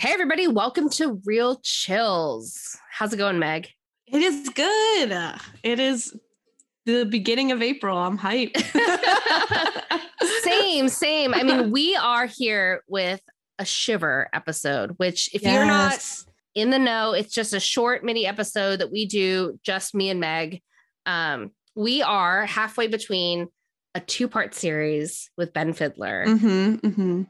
Hey, everybody, welcome to Real Chills. How's it going, Meg? It is good. It is the beginning of April. I'm hyped. same, same. I mean, we are here with a shiver episode, which, if yes. you're not in the know, it's just a short mini episode that we do, just me and Meg. Um, we are halfway between a two part series with Ben Fiddler. Mm-hmm, mm-hmm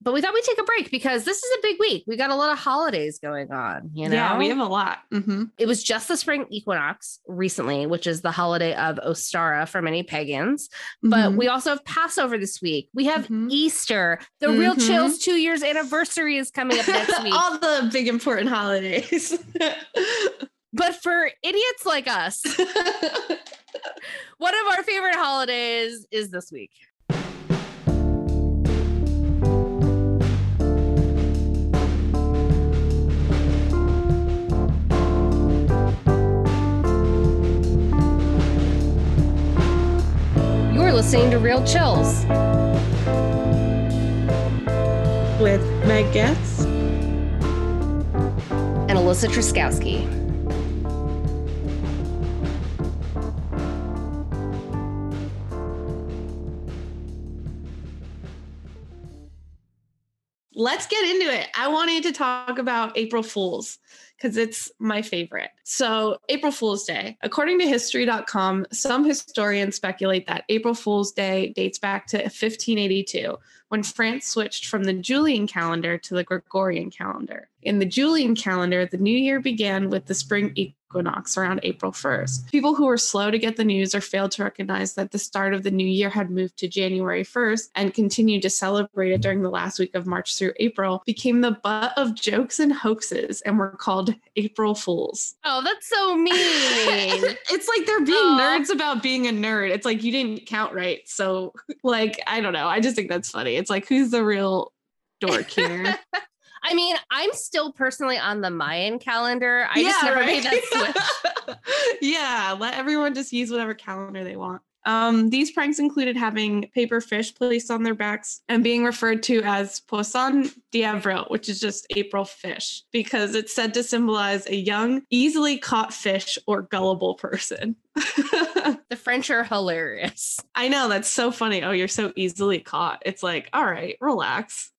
but we thought we'd take a break because this is a big week. We got a lot of holidays going on, you know? Yeah, we have a lot. Mm-hmm. It was just the spring equinox recently, which is the holiday of Ostara for many pagans. Mm-hmm. But we also have Passover this week. We have mm-hmm. Easter. The Real mm-hmm. Chills two years anniversary is coming up next week. All the big important holidays. but for idiots like us, one of our favorite holidays is this week. Listening to Real Chills with Meg Goetz and Alyssa Truskowski. Let's get into it. I wanted to talk about April Fools because it's my favorite. So, April Fool's Day. According to History.com, some historians speculate that April Fool's Day dates back to 1582 when France switched from the Julian calendar to the Gregorian calendar. In the Julian calendar, the new year began with the spring equinox around April 1st. People who were slow to get the news or failed to recognize that the start of the new year had moved to January 1st and continued to celebrate it during the last week of March through April became the butt of jokes and hoaxes and were called April Fools. Oh, that's so mean. it's like they're being oh. nerds about being a nerd. It's like you didn't count right. So, like, I don't know. I just think that's funny. It's like, who's the real dork here? I mean, I'm still personally on the Mayan calendar. I yeah, just never right? made that switch. yeah, let everyone just use whatever calendar they want. Um, these pranks included having paper fish placed on their backs and being referred to as Poisson d'Avril, which is just April fish, because it's said to symbolize a young, easily caught fish or gullible person. the French are hilarious. I know, that's so funny. Oh, you're so easily caught. It's like, all right, relax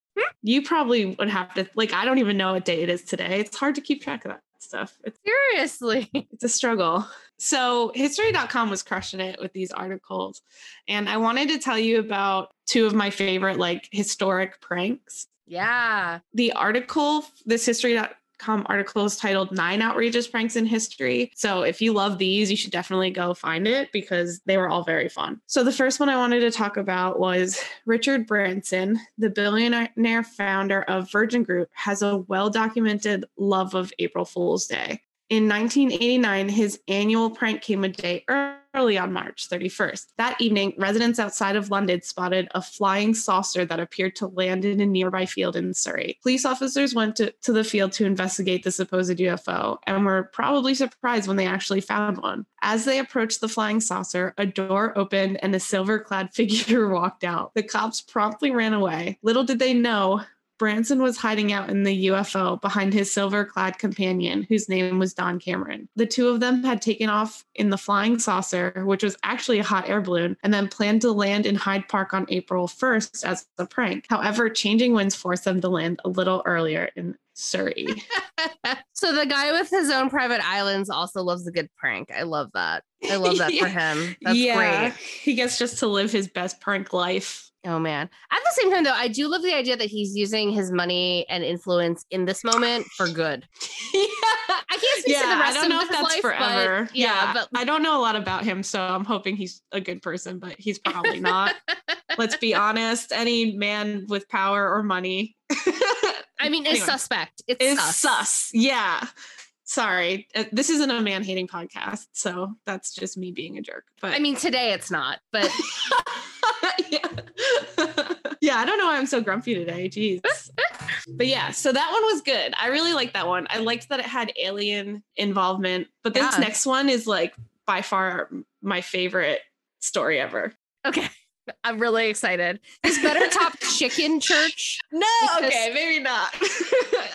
you probably would have to like i don't even know what day it is today. It's hard to keep track of that stuff. It's, seriously. It's a struggle. So history.com was crushing it with these articles. And i wanted to tell you about two of my favorite like historic pranks. Yeah. The article this history.com com article is titled Nine Outrageous Pranks in History. So if you love these, you should definitely go find it because they were all very fun. So the first one I wanted to talk about was Richard Branson, the billionaire founder of Virgin Group, has a well documented love of April Fool's Day. In 1989, his annual prank came a day early on March 31st. That evening, residents outside of London spotted a flying saucer that appeared to land in a nearby field in Surrey. Police officers went to, to the field to investigate the supposed UFO and were probably surprised when they actually found one. As they approached the flying saucer, a door opened and a silver clad figure walked out. The cops promptly ran away. Little did they know Branson was hiding out in the UFO behind his silver clad companion, whose name was Don Cameron. The two of them had taken off in the flying saucer, which was actually a hot air balloon, and then planned to land in Hyde Park on April 1st as a prank. However, changing winds forced them to land a little earlier in Surrey. so the guy with his own private islands also loves a good prank. I love that. I love that yeah. for him. That's yeah. great. He gets just to live his best prank life. Oh man. At the same time though, I do love the idea that he's using his money and influence in this moment for good. yeah. I can't speak yeah, to the rest I don't know if that's life, forever. But, yeah, yeah, but I don't know a lot about him, so I'm hoping he's a good person, but he's probably not. Let's be honest. Any man with power or money. I mean, anyway, it's suspect. It's, it's sus. sus. Yeah sorry uh, this isn't a man hating podcast so that's just me being a jerk but i mean today it's not but. yeah i don't know why i'm so grumpy today jeez but yeah so that one was good i really liked that one i liked that it had alien involvement but this yeah. next one is like by far my favorite story ever okay I'm really excited. This better top chicken church. No, okay, maybe not.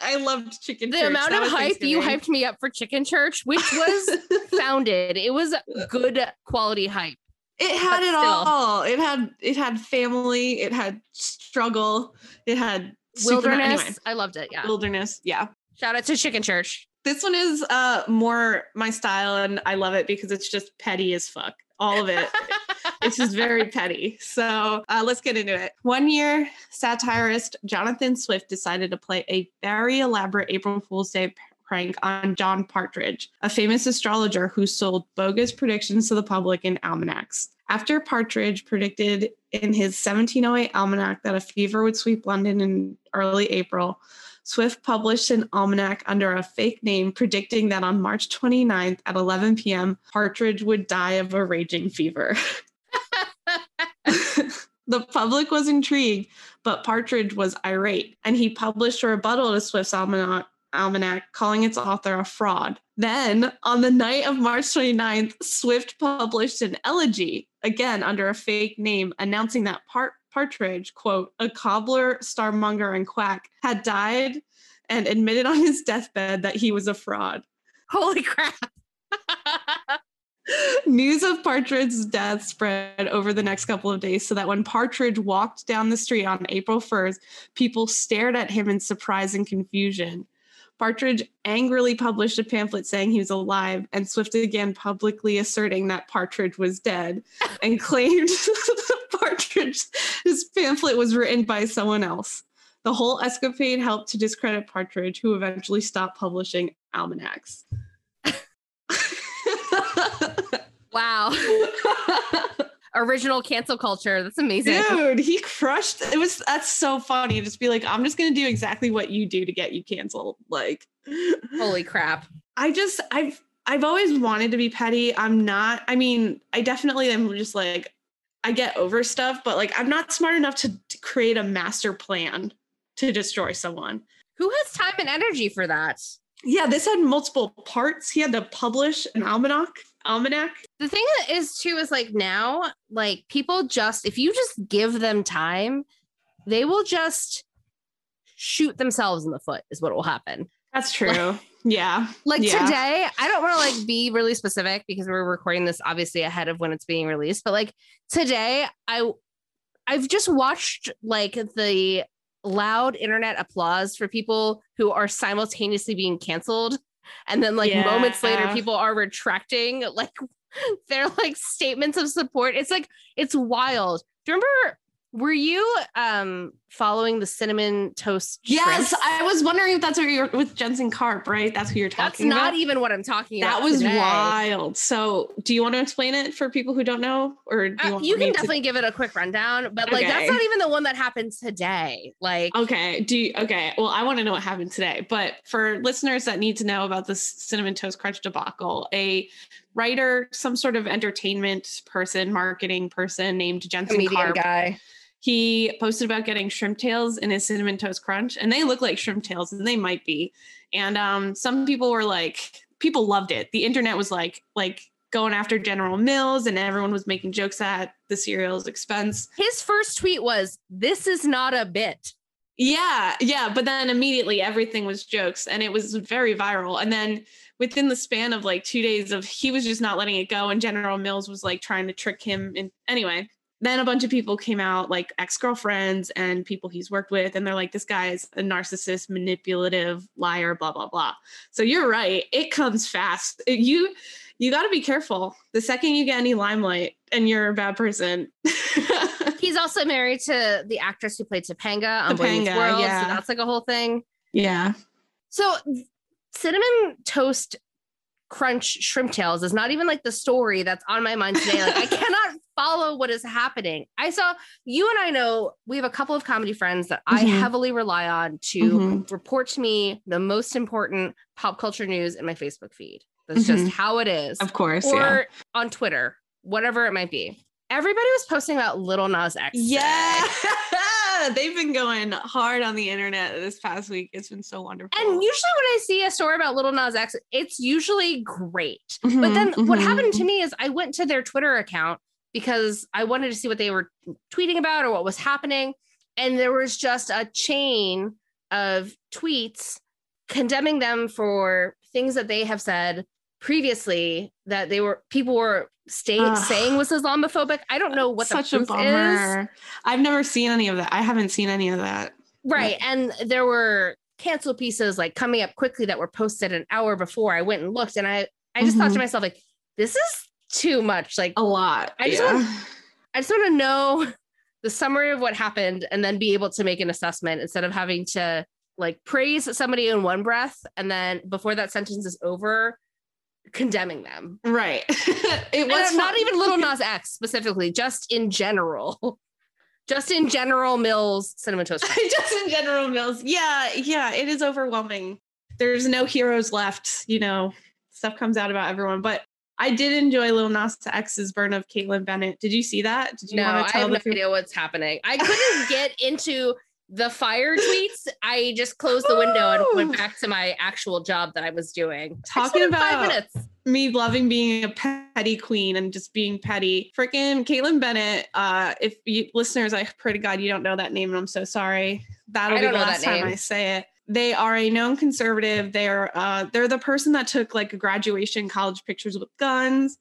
I loved chicken the church. amount That of hype you hyped me up for chicken church, which was founded. It was good quality hype. It had but it still. all. It had it had family. It had struggle. It had Wilderness. anyway, I loved it. Yeah. wilderness. Yeah. Shout out to Chicken Church. This one is uh more my style, and I love it because it's just petty as fuck. All of it. it's just very petty. So uh, let's get into it. One year, satirist Jonathan Swift decided to play a very elaborate April Fool's Day prank on John Partridge, a famous astrologer who sold bogus predictions to the public in almanacs. After Partridge predicted in his 1708 almanac that a fever would sweep London in early April, Swift published an almanac under a fake name predicting that on March 29th at 11 p.m., Partridge would die of a raging fever. the public was intrigued, but Partridge was irate, and he published a rebuttal to Swift's almanac, almanac calling its author a fraud. Then, on the night of March 29th, Swift published an elegy, again under a fake name, announcing that Part- Partridge, quote, a cobbler, starmonger, and quack, had died and admitted on his deathbed that he was a fraud. Holy crap. News of Partridge's death spread over the next couple of days so that when Partridge walked down the street on April 1st, people stared at him in surprise and confusion. Partridge angrily published a pamphlet saying he was alive, and Swift again publicly asserting that Partridge was dead and claimed Partridge's pamphlet was written by someone else. The whole escapade helped to discredit Partridge, who eventually stopped publishing almanacs. Wow. Original cancel culture. That's amazing. Dude, he crushed. It was that's so funny. Just be like, I'm just gonna do exactly what you do to get you canceled. Like, Holy crap. I just I've I've always wanted to be petty. I'm not. I mean, I definitely am just like I get over stuff, but like I'm not smart enough to, to create a master plan to destroy someone. Who has time and energy for that? Yeah, this had multiple parts. He had to publish an almanac. Almanac. The thing is too is like now, like people just if you just give them time, they will just shoot themselves in the foot, is what will happen. That's true. yeah. Like Yeah. today, I don't want to like be really specific because we're recording this obviously ahead of when it's being released, but like today, I I've just watched like the loud internet applause for people who are simultaneously being canceled and then like moments later people are retracting like their like statements of support. It's like it's wild. Do you remember were you um following the cinnamon toast Yes, shrimps? I was wondering if that's what you're with Jensen Karp, right? That's who you're talking. That's not about. even what I'm talking that about. was today. wild. So, do you want to explain it for people who don't know, or do you, Uh, want you me can to- definitely give it a quick rundown, but like that's not even the one that happened today. Like, Okay. Do you, okay. Well, I want to know what happened today, but for listeners that need to know about this cinnamon toast crunch debacle, a writer, some sort of entertainment person, marketing person named Jensen comedian Karp, guy. He posted about getting shrimp tails in his cinnamon toast crunch and they look like shrimp tails and they might be. And um some people were like people loved it. The internet was like like going after general mills and everyone was making jokes at the cereal's expense. His first tweet was, "This is not a bit." yeah yeah but then immediately everything was jokes and it was very viral. And then within the span of like two days of he was just not letting it go and general mills was like trying to trick him and anyway then a bunch of people came out like ex-girlfriends and people he's worked with and they're like this guy is a narcissist manipulative liar blah blah blah so you're right it comes fast you you got to be careful the second you get any limelight and you're a bad person He's also married to the actress who played Topanga on Topanga, World, yeah. so that's like a whole thing. yeah So, cinnamon toast crunch shrimp tails is not even like the story that's on my mind today. Like, I cannot follow what is happening. I saw you and I know we have a couple of comedy friends that I Mhm. heavily rely on to Mhm. report to me the most important pop culture news in my Facebook feed. That's just Mhm. how it is. of course or yeah on Twitter, whatever it might be. Everybody was posting about Lil Nas X. Yeah, they've been going hard on the internet this past week. It's been so wonderful. And usually when I see a story about Lil Nas X, it's usually great. But Mhm, then what mhm. happened to me is I went to their Twitter account because I wanted to see what they were tweeting about or what was happening. And there was just a chain of tweets condemning them for things that they have said previously that they were people were stay, saying was Islamophobic. I don't know what such the a bummer. Is. I've never seen any of that. I haven't seen any of that. Right. And there were cancel pieces like coming up quickly that were posted an hour before I went and looked. And I I just mm-hmm. thought to mm-hmm. myself, like, this is too much. Like a lot. I just yeah. want I just want to know the summary of what happened and then be able to make an assessment instead of having to like praise somebody in one breath and then before that sentence is over condemning them. Right. it was not even Lil Nas X specifically, just in general. Just in general, Mills cinnamon toast. just in general, Mills. Yeah, yeah, it is overwhelming. There's no heroes left. You know, stuff comes out about everyone. But I did enjoy Lil Nas X's burn of Kaitlin Bennett. Did you see that? Did you no, want to tell I have no people? idea what's happening. I couldn't get into the fire tweets, I just closed the window and went back to my actual job that I was doing. Talking about five minutes. me loving being a petty queen and just being petty. Freaking Kaitlin Bennett. Uh, if you listeners, I pray to God you don't know that name, and I'm so sorry. That'll be the last time I say it. They are a known conservative. They're uh, they're the person that took like graduation college pictures with guns.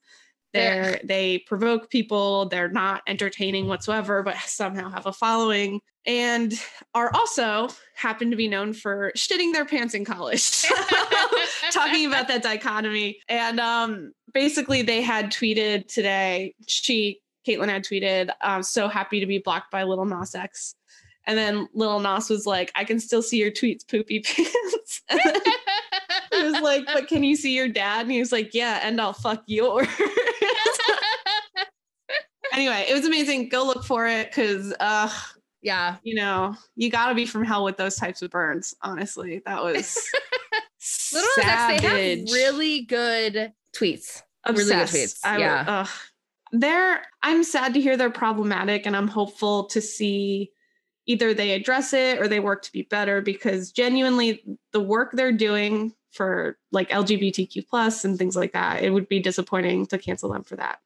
They're they provoke people. They're not entertaining whatsoever, but somehow have a following and are also happen to be known for shitting their pants in college. Talking about that dichotomy. And um, basically, they had tweeted today, she, Kaitlin had tweeted, I'm so happy to be blocked by Lil Nas X. And then Lil Nas was like, I can still see your tweets, poopy pants. he was like, but can you see your dad? And he was like, yeah, and I'll fuck yours. anyway, it was amazing. Go look for it because uh yeah. You know, you got to be from hell with those types of burns. Honestly, that was Little savage. they have really good tweets. Obsessed. Really good tweets. I, yeah. Uh, they're. I'm sad to hear they're problematic, and I'm hopeful to see either they address it or they work to be better because genuinely the work they're doing for like lgbtq plus and things like that it would be disappointing to cancel them for that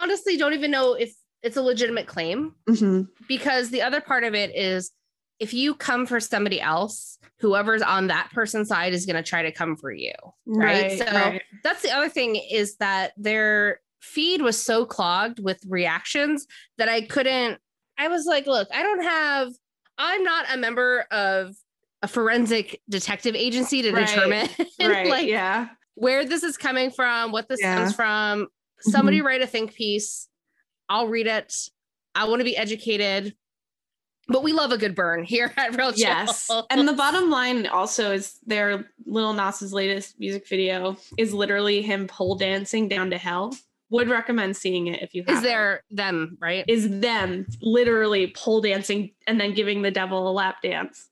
honestly don't even know if it's a legitimate claim mm-hmm. because the other part of it is if you come for somebody else, whoever's on that person's side is going to try to come for you. Right. right so right. that's the other thing is that their feed was so clogged with reactions that I couldn't. I was like, look, I don't have, I'm not a member of a forensic detective agency to right. determine right. like yeah where this is coming from, what this yeah. comes from. Somebody mm-hmm. write a think piece I'll read it. I want to be educated. But we love a good burn here at Real Chill. Yes. And the bottom line also is their Lil Nas's latest music video is literally him pole dancing down to hell. Would recommend seeing it if you have. Is there them, right? Is them literally pole dancing and then giving the devil a lap dance.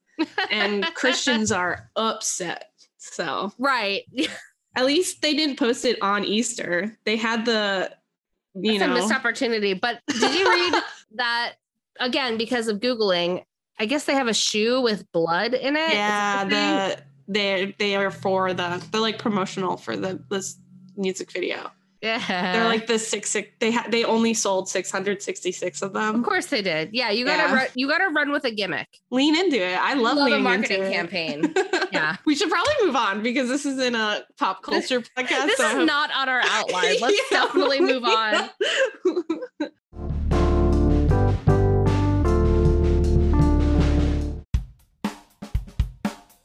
And Christians are upset. So, right. At least they didn't post it on Easter. They had the you That's know. a missed opportunity. But did you read that again because of googling? I guess they have a shoe with blood in it. Yeah, the they they are for the they're like promotional for the this music video. Yeah, they're like the six six. They ha- they only sold six hundred sixty six of them. Of course they did. Yeah, you gotta yeah. Run, you gotta run with a gimmick. Lean into it. I love, love a marketing campaign. yeah, we should probably move on because this is in a pop culture this, podcast. This so is not on our outline. Let's yeah, definitely move on.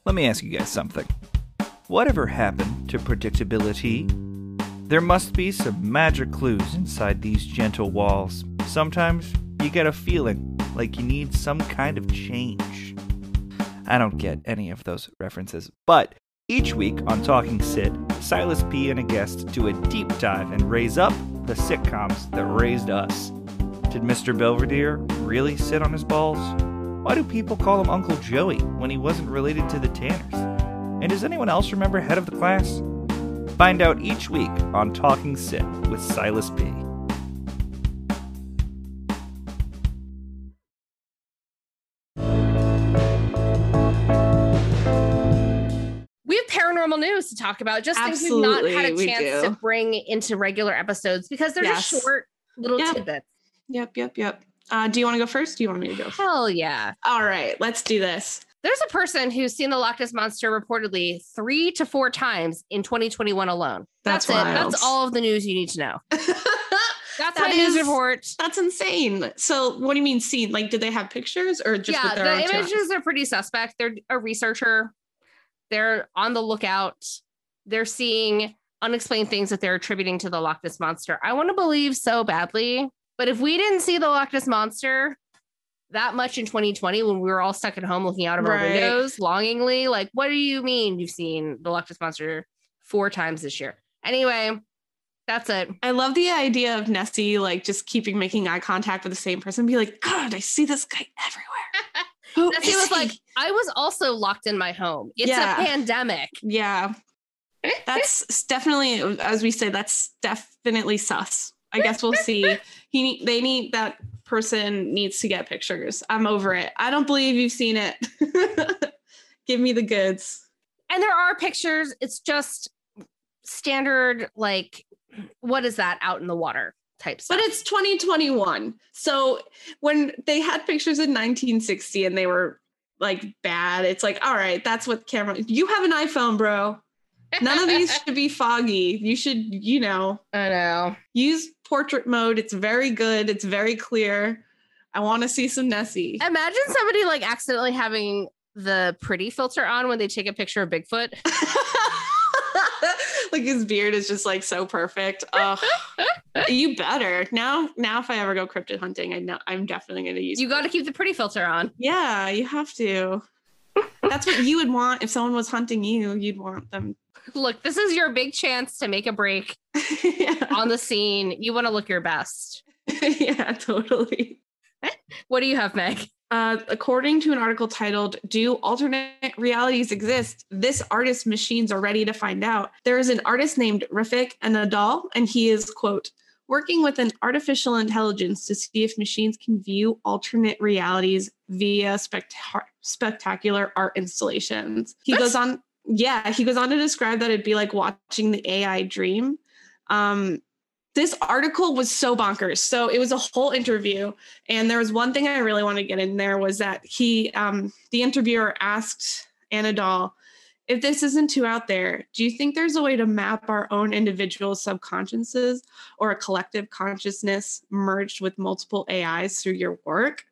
Let me ask you guys something. Whatever happened to predictability? There must be some magic clues inside these gentle walls. Sometimes you get a feeling like you need some kind of change. I don't get any of those references, but each week on Talking Sit, Silas P and a guest do a deep dive and raise up the sitcoms that raised us. Did Mr. Belvedere really sit on his balls? Why do people call him Uncle Joey when he wasn't related to the Tanners? And does anyone else remember Head of the Class? Find out each week on Talking Sit with Silas B. We have paranormal news to talk about, just Absolutely, things we've not had a chance to bring into regular episodes because they're yes. just short little Yeah. tidbits. Yep, yep, yep. Uh, do you want to go first? Do you want me to go? First? Hell yeah. All right, let's do this. There's a person who's seen the Loch Ness monster reportedly three to four times in 2021 alone. That's That's, it. That's all of the news you need to know. That's That my news report. That's insane. So, what do you mean seen? Like, did they have pictures or just yeah, the own two eyes? images are pretty suspect. They're a researcher. They're on the lookout. They're seeing unexplained things that they're attributing to the Loch Ness monster. I want to believe so badly, but if we didn't see the Loch Ness monster that much in 2020 when we were all stuck at home looking out of our windows longingly, like, what do you mean you've seen the Loch Ness monster four times this year? Anyway, that's it. I love the idea of Nessie like just keeping making eye contact with the same person. Be like, God, I see this guy everywhere. Who Nessie was he?" like, I was also locked in my home. It's Yeah. a pandemic. Yeah. That's definitely, as we say, that's definitely sus. I guess we'll see. He, they need that person needs to get pictures. I'm over it. I don't believe you've seen it. Give me the goods. and there are pictures it's just standard like what is that out in the water type stuff But it's 2021. So when they had pictures in 1960 and they were like bad, it's like, all right, that's what camera. You have an iPhone, bro. None of these should be foggy. You should, you know, i know use portrait mode. It's very good. It's very clear. I want to see some Nessie. imagine somebody like accidentally having the pretty filter on when they take a picture of bigfoot like his beard is just like so perfect. Oh, you better now. Now, if I ever go cryptid hunting, I know I'm definitely going to use. you got to keep the pretty filter on Yeah, you have to. That's what you would want if someone was hunting you. You'd want them. Look this is your big chance to make a break yeah. on the scene you want to look your best yeah, totally. what do you have meg Uh, according to an article titled Do Alternate Realities Exist? This artist's machines are ready to find out. There is an artist named Refik Anadol, and he is, quote, working with an artificial intelligence to see if machines can view alternate realities via specta- spectacular art installations. He That's- goes on, yeah, he goes on to describe that it'd be like watching the AI dream. Um, this article was so bonkers. So it was a whole interview, and there was one thing I really want to get in there was that he, um, the interviewer asked Anadol, if this isn't too out there, do you think there's a way to map our own individual subconsciouses or a collective consciousness merged with multiple AIs through your work?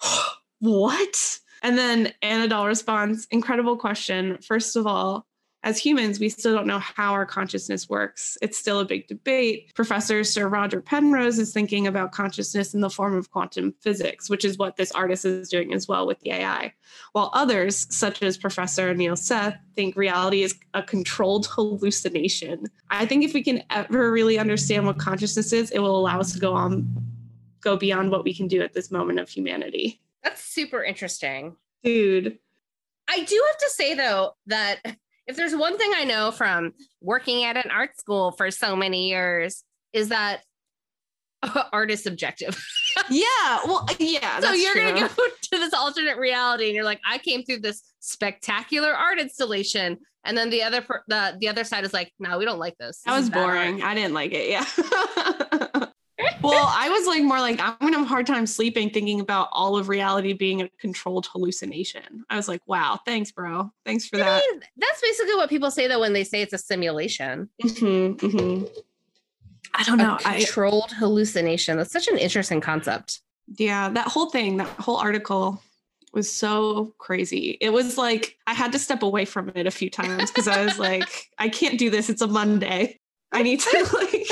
what? And then Anadol responds, incredible question. First of all, as humans, we still don't know how our consciousness works. It's still a big debate. Professor Sir Roger Penrose is thinking about consciousness in the form of quantum physics, which is what this artist is doing as well with the AI. While others, such as Professor Anil Seth, think reality is a controlled hallucination. I think if we can ever really understand what consciousness is, it will allow us to go on go beyond what we can do at this moment of humanity. That's super interesting Dude. I do have to say though that if there's one thing I know from working at an art school for so many years is that art is subjective. Yeah, well, uh, yeah. so you're gonna go to this alternate reality and you're like, I came through this spectacular art installation, and then the other the the other side is like, no, we don't like this. That This was is bad art." boring. I didn't like it. Yeah. Well, I was like more like I'm gonna have a hard time sleeping thinking about all of reality being a controlled hallucination. I was like, wow, thanks, bro. Thanks for I that. mean, that's basically what people say though when they say it's a simulation. Mhm, mhm. I don't A know. I, controlled hallucination. That's such an interesting concept. yeah, that whole thing, that whole article was so crazy. It was like I had to step away from it a few times because I was like, I can't do this. It's a Monday. I need to like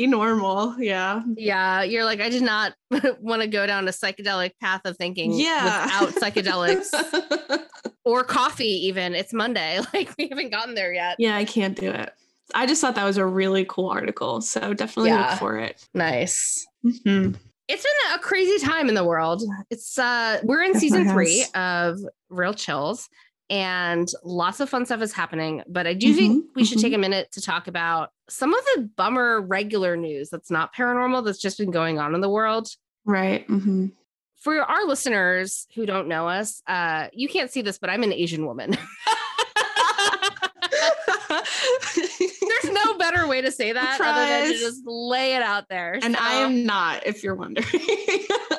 be normal. Yeah. Yeah, you're like, I did not want to go down a psychedelic path of thinking Yeah. without psychedelics or coffee, even. It's Monday. Like, we haven't gotten there yet. yeah, I can't do it. I just thought that was a really cool article. So definitely Yeah. look for it. Nice. Mhm. It's been a crazy time in the world. It's uh we're in season three of Real Chills and lots of fun stuff is happening. But I do think Mhm, we should take a minute to talk about some of the bummer regular news that's not paranormal that's just been going on in the world. Right. mhm. For our listeners who don't know us, uh, you can't see this, but I'm an Asian woman. There's no better way to say that Surprise. other than to just lay it out there. And so, I am not, if you're wondering.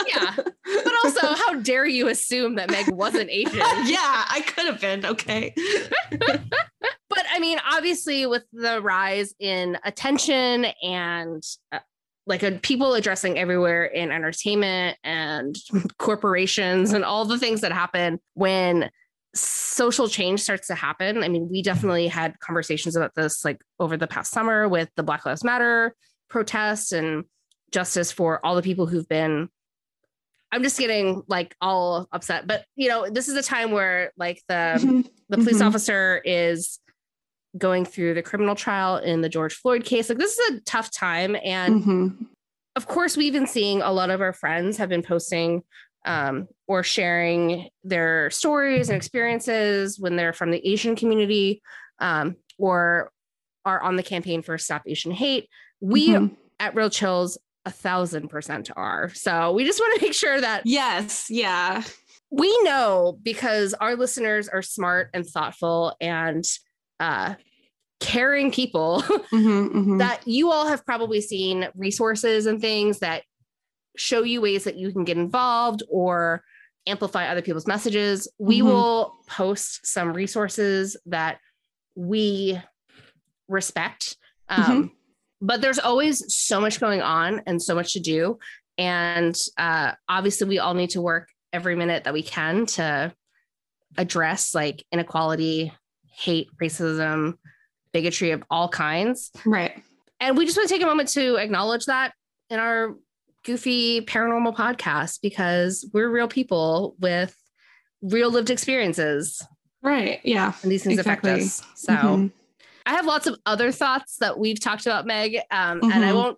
yeah. But also, how dare you assume that Meg wasn't Asian? yeah, I could have been. Okay. but I mean, obviously, with the rise in attention and uh, like a, people addressing everywhere in entertainment and corporations and all the things that happen when social change starts to happen. I mean, we definitely had conversations about this like over the past summer with the Black Lives Matter protests and justice for all the people who've been I'm just getting like all upset. But you know, this is a time where like the mm-hmm. the police mm-hmm. officer is going through the criminal trial in the George Floyd case. Like this is a tough time. And mm-hmm. of course, we've been seeing a lot of our friends have been posting um, or sharing their stories and experiences when they're from the Asian community um, or are on the campaign for Stop Asian Hate. We mm-hmm. at Real Chills a thousand percent are. So we just want to make sure that yes, yeah. We know because our listeners are smart and thoughtful and uh, caring people mm-hmm, mm-hmm. that you all have probably seen resources and things that show you ways that you can get involved or amplify other people's messages. We mm-hmm. will post some resources that we respect. Um, mm-hmm. but there's always so much going on and so much to do. And uh, obviously, we all need to work every minute that we can to address like inequality, hate, racism, bigotry of all kinds. Right. And we just want to take a moment to acknowledge that in our goofy paranormal podcast because we're real people with real lived experiences. Right. Yeah. And these things exactly. affect us. So mm-hmm. I have lots of other thoughts that we've talked about, Meg, um, mm-hmm. and I mm-hmm. won't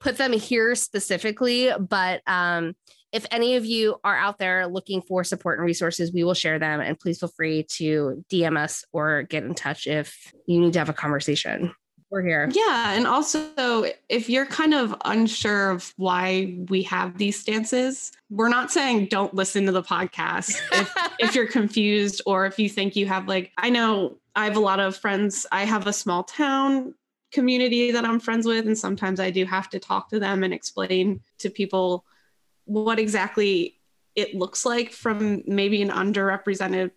put them here specifically, but um, if any of you are out there looking for support and resources, we will share them. And please feel free to DM us or get in touch if you need to have a conversation. We're here. Yeah. And also, if you're kind of unsure of why we have these stances, we're not saying don't listen to the podcast if, if you're confused or if you think you have, like, I know I have a lot of friends, I have a small town community that I'm friends with. And sometimes I do have to talk to them and explain to people what exactly it looks like from maybe an underrepresented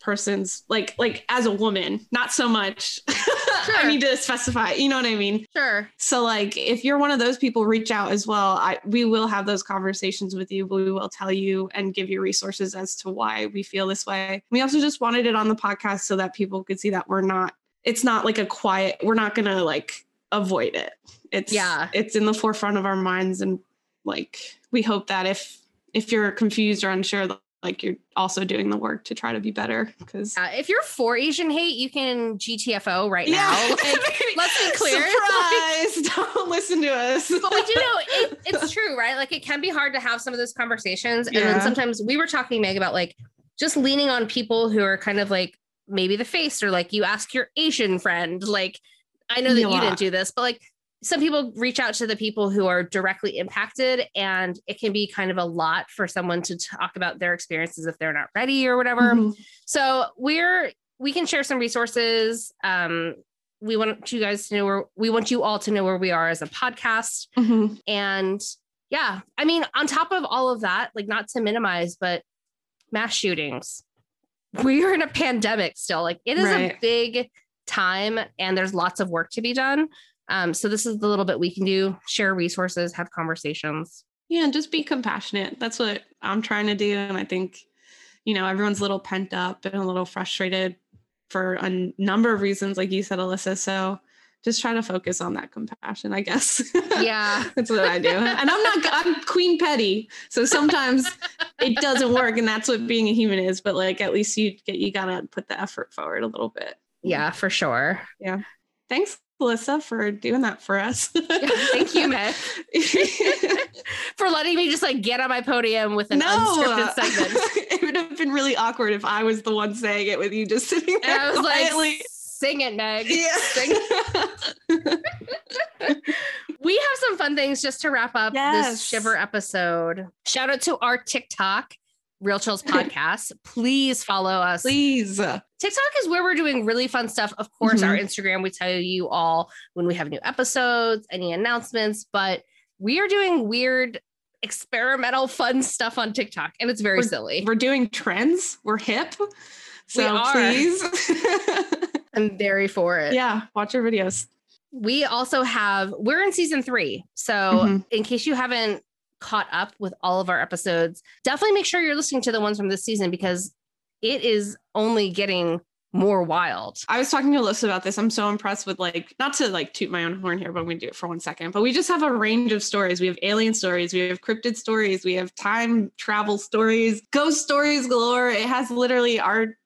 person's like like as a woman not so much sure. i need to specify you know what i mean? Sure. So like if you're one of those people reach out as well. I we will have those conversations with you. We will tell you and give you resources as to why we feel this way. We also just wanted it on the podcast so that people could see that we're not it's not like a quiet we're not gonna like avoid it. It's yeah. it's in the forefront of our minds and like we hope that if if you're confused or unsure like you're also doing the work to try to be better because if you're for asian hate you can gtfo right yeah. now like, let's be clear Surprise! don't listen to us but we do know it, it's true right like it can be hard to have some of those conversations and yeah. then sometimes we were talking meg about like just leaning on people who are kind of like maybe the face or like you ask your asian friend like i know that you didn't do this but like some people reach out to the people who are directly impacted and it can be kind of a lot for someone to talk about their experiences if they're not ready or whatever mm-hmm. so we're we can share some resources um, we want you guys to know where we want you all to know where we are as a podcast mm-hmm. and yeah i mean on top of all of that like not to minimize but mass shootings we are in a pandemic still like it is right. a big time and there's lots of work to be done um, so this is the little bit we can do: share resources, have conversations. Yeah, and just be compassionate. That's what I'm trying to do, and I think you know everyone's a little pent up and a little frustrated for a number of reasons, like you said, Alyssa. So just try to focus on that compassion, I guess. Yeah. that's what I do. And I'm not I'm queen petty. So sometimes it doesn't work and that's what being a human is, but like at least you get you got to put the effort forward a little bit. Yeah, for sure. Yeah. Thanks Alyssa, for doing that for us. yeah, thank you, Meg, for letting me just like get on my podium with an no, unscripted segment. it would have been really awkward if I was the one saying it with you just sitting there. And I was quietly. like, sing it, Meg. Yeah. Sing we have some fun things just to wrap up yes. this shiver episode. Shout out to our TikTok Real Chills Podcast. Please follow us. Please. TikTok is where we're doing really fun stuff. Of course, Mhm. our Instagram, we tell you all when we have new episodes, any announcements, but we are doing weird, experimental, fun stuff on TikTok, and it's very silly. We're doing trends. We're hip. So are. please. I'm very for it. yeah, watch our videos. We also have, we're in season three. So, Mhm. in case you haven't caught up with all of our episodes, definitely make sure you're listening to the ones from this season because it is only getting more wild. I was talking to Alyssa about this. I'm so impressed with like not to like toot my own horn here, but I'm gonna do it for one second. But we just have a range of stories. We have alien stories, we have cryptid stories, we have time travel stories, ghost stories galore. It has literally our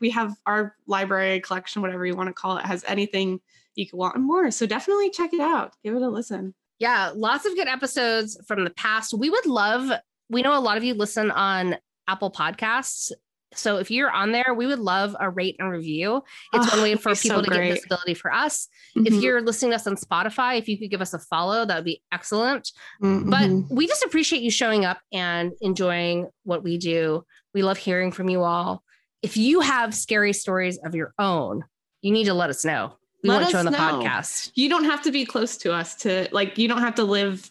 we have our library collection, whatever you want to call it, has anything you could want and more. So definitely check it out. Give it a listen. Yeah, lots of good episodes from the past. We would love, we know a lot of you listen on Apple Podcasts. So if you're on there, we would love a rate and review. It's Oh, one way for be so people to great. get visibility for us. If Mhm. you're listening to us on Spotify, if you could give us a follow, that would be excellent. Mhm. But we just appreciate you showing up and enjoying what we do. We love hearing from you all. If you have scary stories of your own, you need to let us know. We Let want you on the know. podcast. you don't have to be close to us to like you don't have to live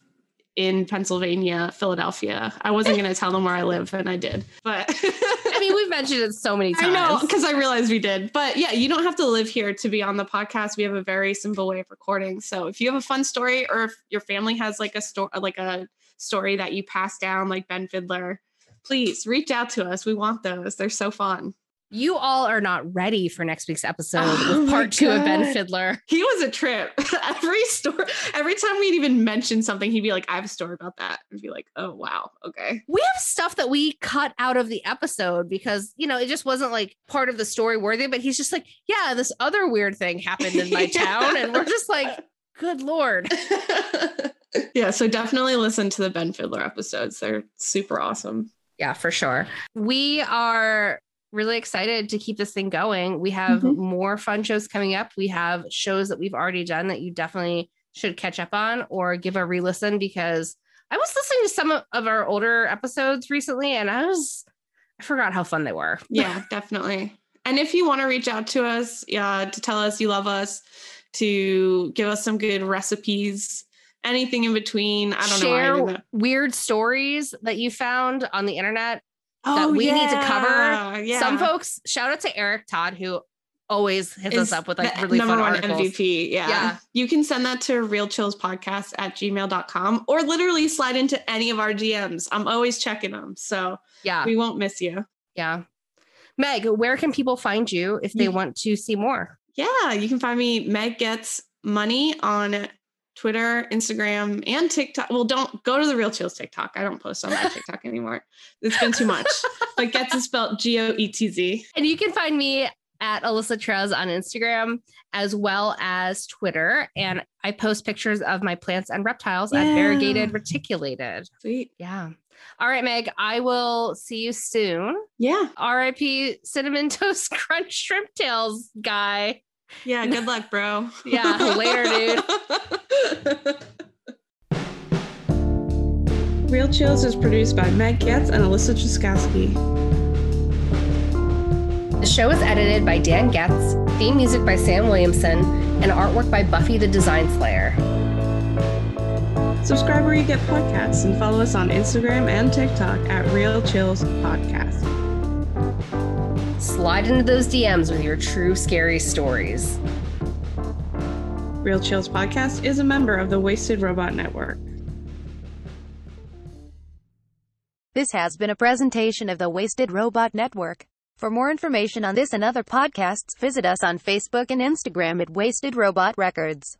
in Pennsylvania, Philadelphia. I wasn't going to tell them where I live and I did. But I mean, we've mentioned it so many I times. know because I realized we did. But yeah, you don't have to live here to be on the podcast. We have a very simple way of recording. So if you have a fun story or if your family has like a story like a story that you pass down like Ben Fiddler, please reach out to us. We want those. They're so fun. You all are not ready for next week's episode Oh with part two of Ben Fiddler. He was a trip. every story, every time we'd even mention something, he'd be like, I have a story about that. And be like, oh wow, okay. We have stuff that we cut out of the episode because, you know, it just wasn't like part of the story worthy, but he's just like, yeah, this other weird thing happened in my Yeah. town. And we're just like, good Lord. yeah, so definitely listen to the Ben Fiddler episodes. They're super awesome. Yeah, for sure. We are really excited to keep this thing going. We have Mhm. more fun shows coming up. We have shows that we've already done that you definitely should catch up on or give a re-listen because I was listening to some of- our older episodes recently and I was I forgot how fun they were. Yeah, definitely. And if you want to reach out to us, yeah, to tell us you love us, to give us some good recipes, anything in between. I don't Share know. why I did that. weird stories that you found on the internet. That oh, we need to cover. Oh, Yeah. Some folks, shout out to Eric Todd, who always hits us up with like really number fun one articles. MVP. Yeah. Yeah. You can send that to realchillspodcast at gmail.com or literally slide into any of our DMs. I'm always checking them. So Yeah. we won't miss you. Yeah. Meg, where can people find you if they want to see more? Yeah. You can find me Meg Goetz Money on Twitter, Instagram, and TikTok. Well, don't go to the Real Chills TikTok. I don't post on that TikTok anymore. It's been too much. but Goetz is spelled G O E T Z. And you can find me at Alyssa Trez on Instagram as well as Twitter. And I post pictures of my plants and reptiles at Yeah. variegated reticulated. Sweet. Yeah. All right, Meg, I will see you soon. Yeah. RIP Cinnamon Toast Crunch Shrimp Tails guy. Yeah. Good luck, bro. Yeah, later, dude. Real Chills is produced by Meg Goetz and Alyssa Truskowski. The show is edited by Dan Goetz, theme music by Sam Williamson, and artwork by Buffy the Design Slayer. Subscribe where you get podcasts and follow us on Instagram and TikTok at Real Chills Podcast. Slide into those DMs with your true scary stories. Real Chills Podcast is a member of the Wasted Robot Network. This has been a presentation of the Wasted Robot Network. For more information on this and other podcasts, visit us on Facebook and Instagram at Wasted Robot Records.